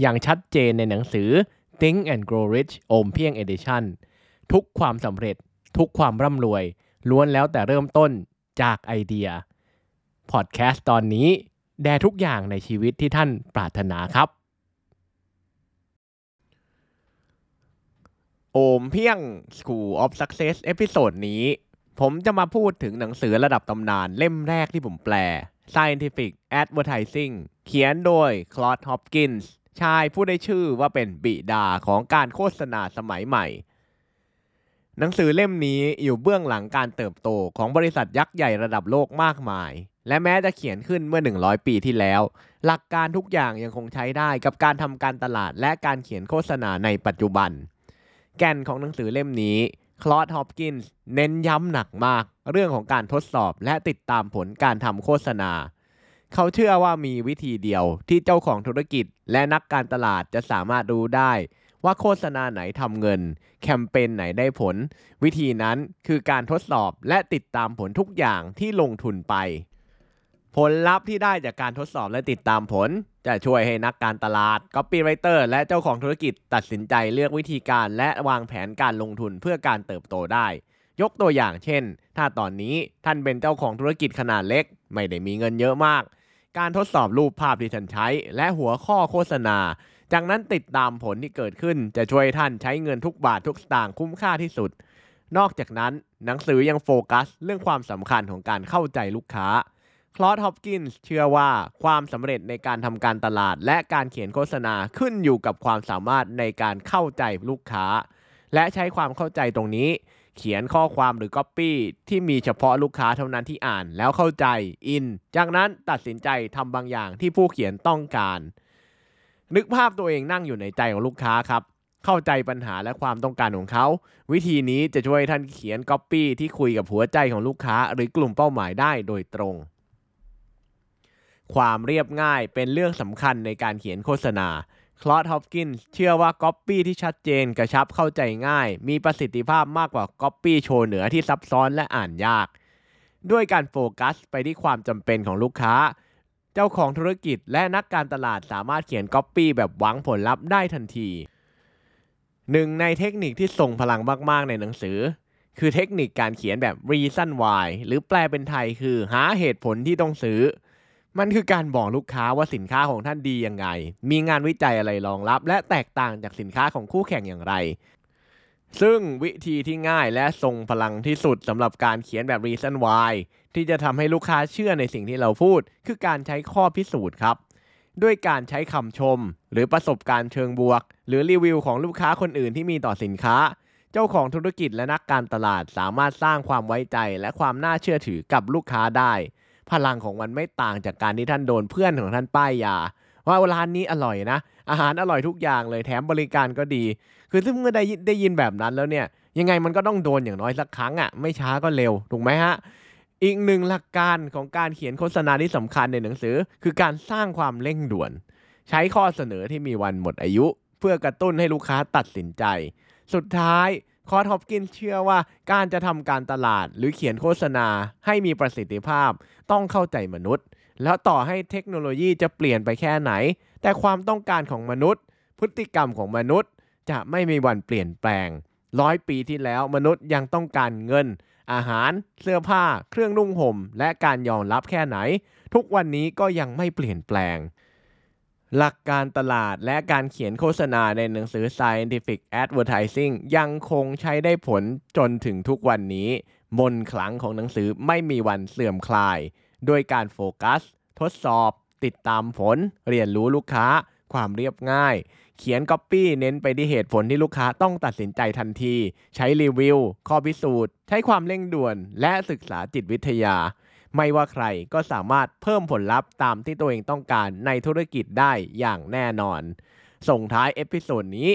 อย่างชัดเจนในหนังสือ Think and Grow Rich โอมเพียง Edition ทุกความสำเร็จ ทุกความร่ำรวย ล้วนแล้วแต่เริ่มต้นจากไอเดีย พอดแคสต์ตอนนี้ แด่ทุกอย่างในชีวิตที่ท่านปรารถนาครับ โอมเพียง School of Success episode นี้ ผมจะมาพูดถึงหนังสือระดับตำนานเล่มแรกที่ผมแปล Scientific Advertising เขียนโดย Claude Hopkins ชายผู้ได้ชื่อว่าเป็นบิดาของการโฆษณาสมัยใหม่ หนังสือเล่มนี้อยู่เบื้องหลังการเติบโตของบริษัทยักษ์ใหญ่ระดับโลกมากมาย และแม้จะเขียนขึ้นเมื่อ 100 ปีที่แล้ว หลักการทุกอย่างยังคงใช้ได้กับการทำการตลาดและการเขียนโฆษณาในปัจจุบัน แก่นของหนังสือเล่มนี้คลอดฮอปกินส์เน้นย้ำหนักมาก เรื่องของการทดสอบและติดตามผลการทำโฆษณา เขาเชื่อว่ามีวิธีเดียวที่เจ้าของธุรกิจ และนักการตลาดจะสามารถรู้ได้ ว่าโฆษณาไหนทำเงิน แคมเปญไหนได้ผล วิธีนั้นคือการทดสอบและติดตามผลทุกอย่างที่ลงทุนไป ผลลัพธ์ที่ได้จากการทดสอบและติดตามผล จะช่วยให้นักการตลาด Copywriter และเจ้าของธุรกิจตัดสินใจเลือกวิธีการและวางแผนการลงทุนเพื่อการเติบโตได้ยกตัวอย่างเช่น ถ้าตอนนี้ท่านเป็นเจ้าของธุรกิจขนาดเล็ก ไม่ได้มีเงินเยอะมาก การทดสอบรูปภาพที่ท่านใช้ และหัวข้อโฆษณา จากนั้นติดตามผลที่เกิดขึ้นจะช่วยท่านใช้เงินทุกบาททุกสตางค์คุ้มค่าที่สุด นอกจากนั้นหนังสือยังโฟกัส เรื่องความสำคัญของการเข้าใจลูกค้าคลอสฮอปกินส์เชื่อว่าความสำเร็จในการทำการตลาด และการเขียนโฆษณาขึ้นอยู่กับความสามารถในการเข้าใจลูกค้า และใช้ความเข้าใจตรงนี้ เขียนข้อความหรือ Copy ที่มีเฉพาะลูกค้าเท่านั้นที่อ่านแล้วเข้าใจอิน จากนั้นตัดสินใจทำบางอย่างที่ผู้เขียนต้องการ นึกภาพตัวเองนั่งอยู่ในใจของลูกค้าครับ เข้าใจปัญหาและความต้องการของเขา วิธีนี้จะช่วยท่านเขียน Copy ที่คุยกับหัวใจของลูกค้า หรือกลุ่มเป้าหมายได้โดยตรง ความเรียบง่ายเป็นเรื่องสำคัญในการเขียนโฆษณา Claude Hopkins เชื่อว่าก๊อปปี้ที่ชัดเจนกระชับเข้าใจง่าย มีประสิทธิภาพมากกว่าก๊อปปี้โชว์เหนือที่ซับซ้อนและอ่านยาก ด้วยการโฟกัสไปที่ความจำเป็นของลูกค้า เจ้าของธุรกิจและนักการตลาดสามารถเขียนก๊อปปี้แบบหวังผลลัพธ์ได้ทันทีหนึ่งในเทคนิคที่ทรงพลังมาก ๆ ในหนังสือ คือเทคนิคการเขียนแบบ reason why หรือแปลเป็นไทยคือหาเหตุผลที่ต้องซื้อ มันคือการบอกลูกค้าว่าสินค้าของท่านดียังไง มีงานวิจัยอะไรรองรับ และแตกต่างจากสินค้าของคู่แข่งอย่างไร ซึ่งวิธีที่ง่ายและทรงพลังที่สุดสำหรับการเขียนแบบ reason why ที่จะทำให้ลูกค้าเชื่อในสิ่งที่เราพูด คือการใช้ข้อพิสูจน์ครับ ด้วยการใช้คำชม หรือประสบการณ์เชิงบวก หรือรีวิวของลูกค้าคนอื่นที่มีต่อสินค้า เจ้าของธุรกิจและนักการตลาดสามารถสร้างความไว้ใจและความน่าเชื่อถือกับลูกค้าได้ พลังของมันไม่ต่างจากการที่ท่านโดนเพื่อนของท่านป้ายยา ว่าร้านนี้อร่อยนะ อาหารอร่อยทุกอย่างเลยแถมบริการก็ดี คือซึ่งเมื่อได้ยินได้ยินแบบนั้นแล้วเนี่ย ยังไงมันก็ต้องโดนอย่างน้อยสักครั้งอะ่ะไม่ช้าก็เร็วถูกไหมฮะอีกหนึ่งหลักการของการเขียนโฆษณาที่สำคัญในหนังสือ คือการสร้างความเร่งด่วน ใช้ข้อเสนอที่มีวันหมดอายุ เพื่อกระตุ้นให้ลูกค้าตัดสินใจ สุดท้าย คอร์ทฮอปกินเชื่อว่าการจะทำการตลาดหรือเขียนโฆษณาให้มีประสิทธิภาพ ต้องเข้าใจมนุษย์ แล้วต่อให้เทคโนโลยีจะเปลี่ยนไปแค่ไหน แต่ความต้องการของมนุษย์ พฤติกรรมของมนุษย์ จะไม่มีวันเปลี่ยนแปลงร้อยปีที่แล้วมนุษย์ยังต้องการเงิน อาหาร เสื้อผ้า เครื่องนุ่งห่ม และการยอมรับแค่ไหน ทุกวันนี้ก็ยังไม่เปลี่ยนแปลง หลักการตลาดและการเขียนโฆษณาในหนังสือ Scientific Advertising ยังคงใช้ได้ผลจนถึงทุกวันนี้ มนต์ขลังของหนังสือไม่มีวันเสื่อมคลาย โดยการโฟกัส ทดสอบ ติดตามผล เรียนรู้ลูกค้า ความเรียบง่าย เขียนก๊อปปี้เน้นไปที่เหตุผลที่ลูกค้าต้องตัดสินใจทันที ใช้รีวิว ข้อพิสูจน์ ใช้ความเร่งด่วน และศึกษาจิตวิทยา ไม่ว่าใครก็สามารถเพิ่มผลลัพธ์ตามที่ตัวเองต้องการในธุรกิจได้อย่างแน่นอน ส่งท้าย episode นี้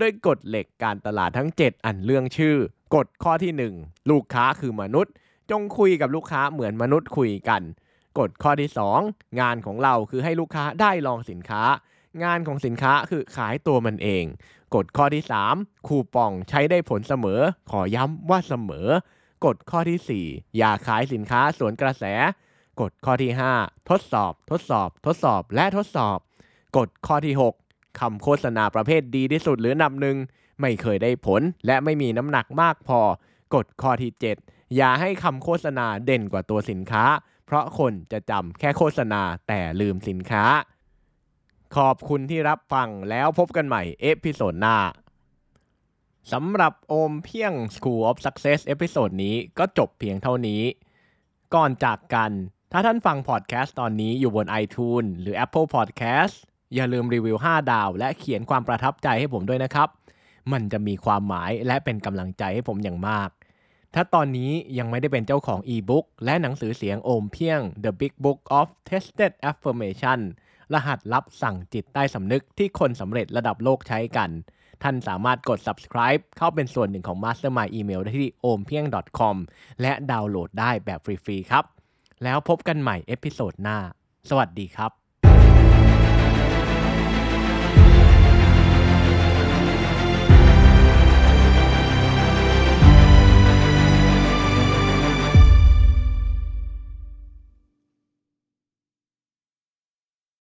ด้วยกฎเหล็กการตลาดทั้ง 7 อันเรื่องชื่อกฎข้อที่ 1 ลูกค้าคือมนุษย์ จงคุยกับลูกค้าเหมือนมนุษย์คุยกันกฎข้อที่ 2 งานของเราคือให้ลูกค้าได้ลองสินค้า งานของสินค้าคือขายตัวมันเองกฎข้อที่ 3 คูปองใช้ได้ผลเสมอ ขอย้ำว่าเสมอ กฎข้อที่ 4 อย่าขายสินค้าสวนกระแส กฎข้อที่ 5 ทดสอบ ทดสอบ ทดสอบและทดสอบ กฎข้อที่ 6 คำโฆษณาประเภทดีที่สุดหรืออันดับหนึ่งไม่เคยได้ผลและไม่มีน้ำหนักมากพอ กฎข้อที่ 7 อย่าให้คำโฆษณาเด่นกว่าตัวสินค้า เพราะคนจะจำแค่โฆษณาแต่ลืมสินค้า ขอบคุณที่รับฟังแล้วพบกันใหม่ episode หน้า สำหรับโอมเพียง School of Success episode นี้ก็จบเพียงเท่านี้ ก่อนจากกัน ถ้าท่านฟังพอดแคสต์ตอนนี้อยู่บน iTunes หรือ Apple Podcast อย่าลืมรีวิว 5 ดาว และเขียนความประทับใจให้ผมด้วยนะครับ มันจะมีความหมายและเป็นกำลังใจให้ผมอย่างมาก ถ้าตอนนี้ยังไม่ได้เป็นเจ้าของอีบุ๊กและหนังสือเสียงโอมเพียง The Big Book of Tested Affirmation รหัสลับสั่งจิตใต้สำนึกที่คนสำเร็จระดับโลกใช้กัน ท่านสามารถกด subscribe เข้าเป็นส่วนหนึ่งของ Mastermind Email ได้ที่ ompieng.com และดาวน์โหลดได้แบบฟรีๆครับ แล้วพบกันใหม่ episode หน้า สวัสดีครับ